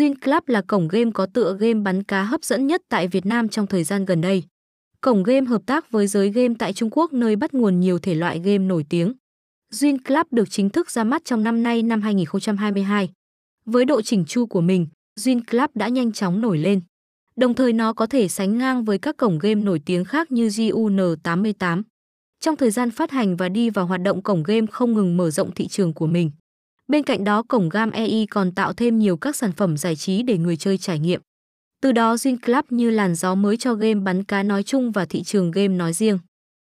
Zin Club là cổng game có tựa game bắn cá hấp dẫn nhất tại Việt Nam trong thời gian gần đây. Cổng game hợp tác với giới game tại Trung Quốc nơi bắt nguồn nhiều thể loại game nổi tiếng. Zin Club được chính thức ra mắt trong năm nay năm 2022. Với độ chỉnh chu của mình, Zin Club đã nhanh chóng nổi lên. Đồng thời nó có thể sánh ngang với các cổng game nổi tiếng khác như GUN88. Trong thời gian phát hành và đi vào hoạt động cổng game không ngừng mở rộng thị trường của mình. Bên cạnh đó, cổng Gam EI còn tạo thêm nhiều các sản phẩm giải trí để người chơi trải nghiệm. Từ đó Duyên Club như làn gió mới cho game bắn cá nói chung và thị trường game nói riêng.